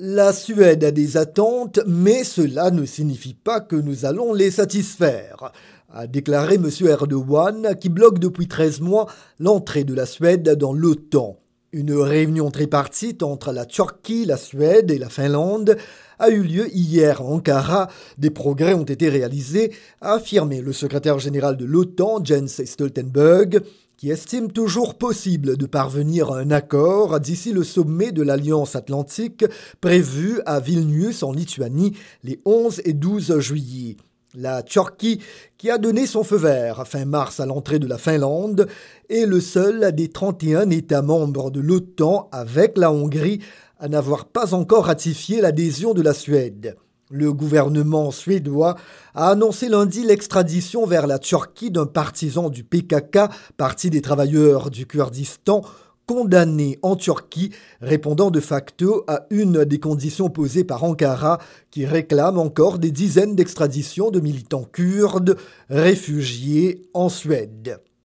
La Suède a des attentes, mais cela ne signifie pas que nous allons les satisfaire, a déclaré M. Erdogan, qui bloque depuis 13 mois l'entrée de la Suède dans l'OTAN. Une réunion tripartite entre la Turquie, la Suède et la Finlande a eu lieu hier à Ankara. Des progrès ont été réalisés, a affirmé le secrétaire général de l'OTAN, Jens Stoltenberg estime toujours possible de parvenir à un accord d'ici le sommet de l'Alliance atlantique prévu à Vilnius en Lituanie les 11 et 12 juillet. La Turquie, qui a donné son feu vert fin mars à l'entrée de la Finlande, est le seul des 31 États membres de l'OTAN avec la Hongrie à n'avoir pas encore ratifié l'adhésion de la Suède. Le gouvernement suédois a annoncé lundi l'extradition vers la Turquie d'un partisan du PKK, Parti des travailleurs du Kurdistan, condamné en Turquie, répondant de facto à une des conditions posées par Ankara, qui réclame encore des dizaines d'extraditions de militants kurdes réfugiés en Suède.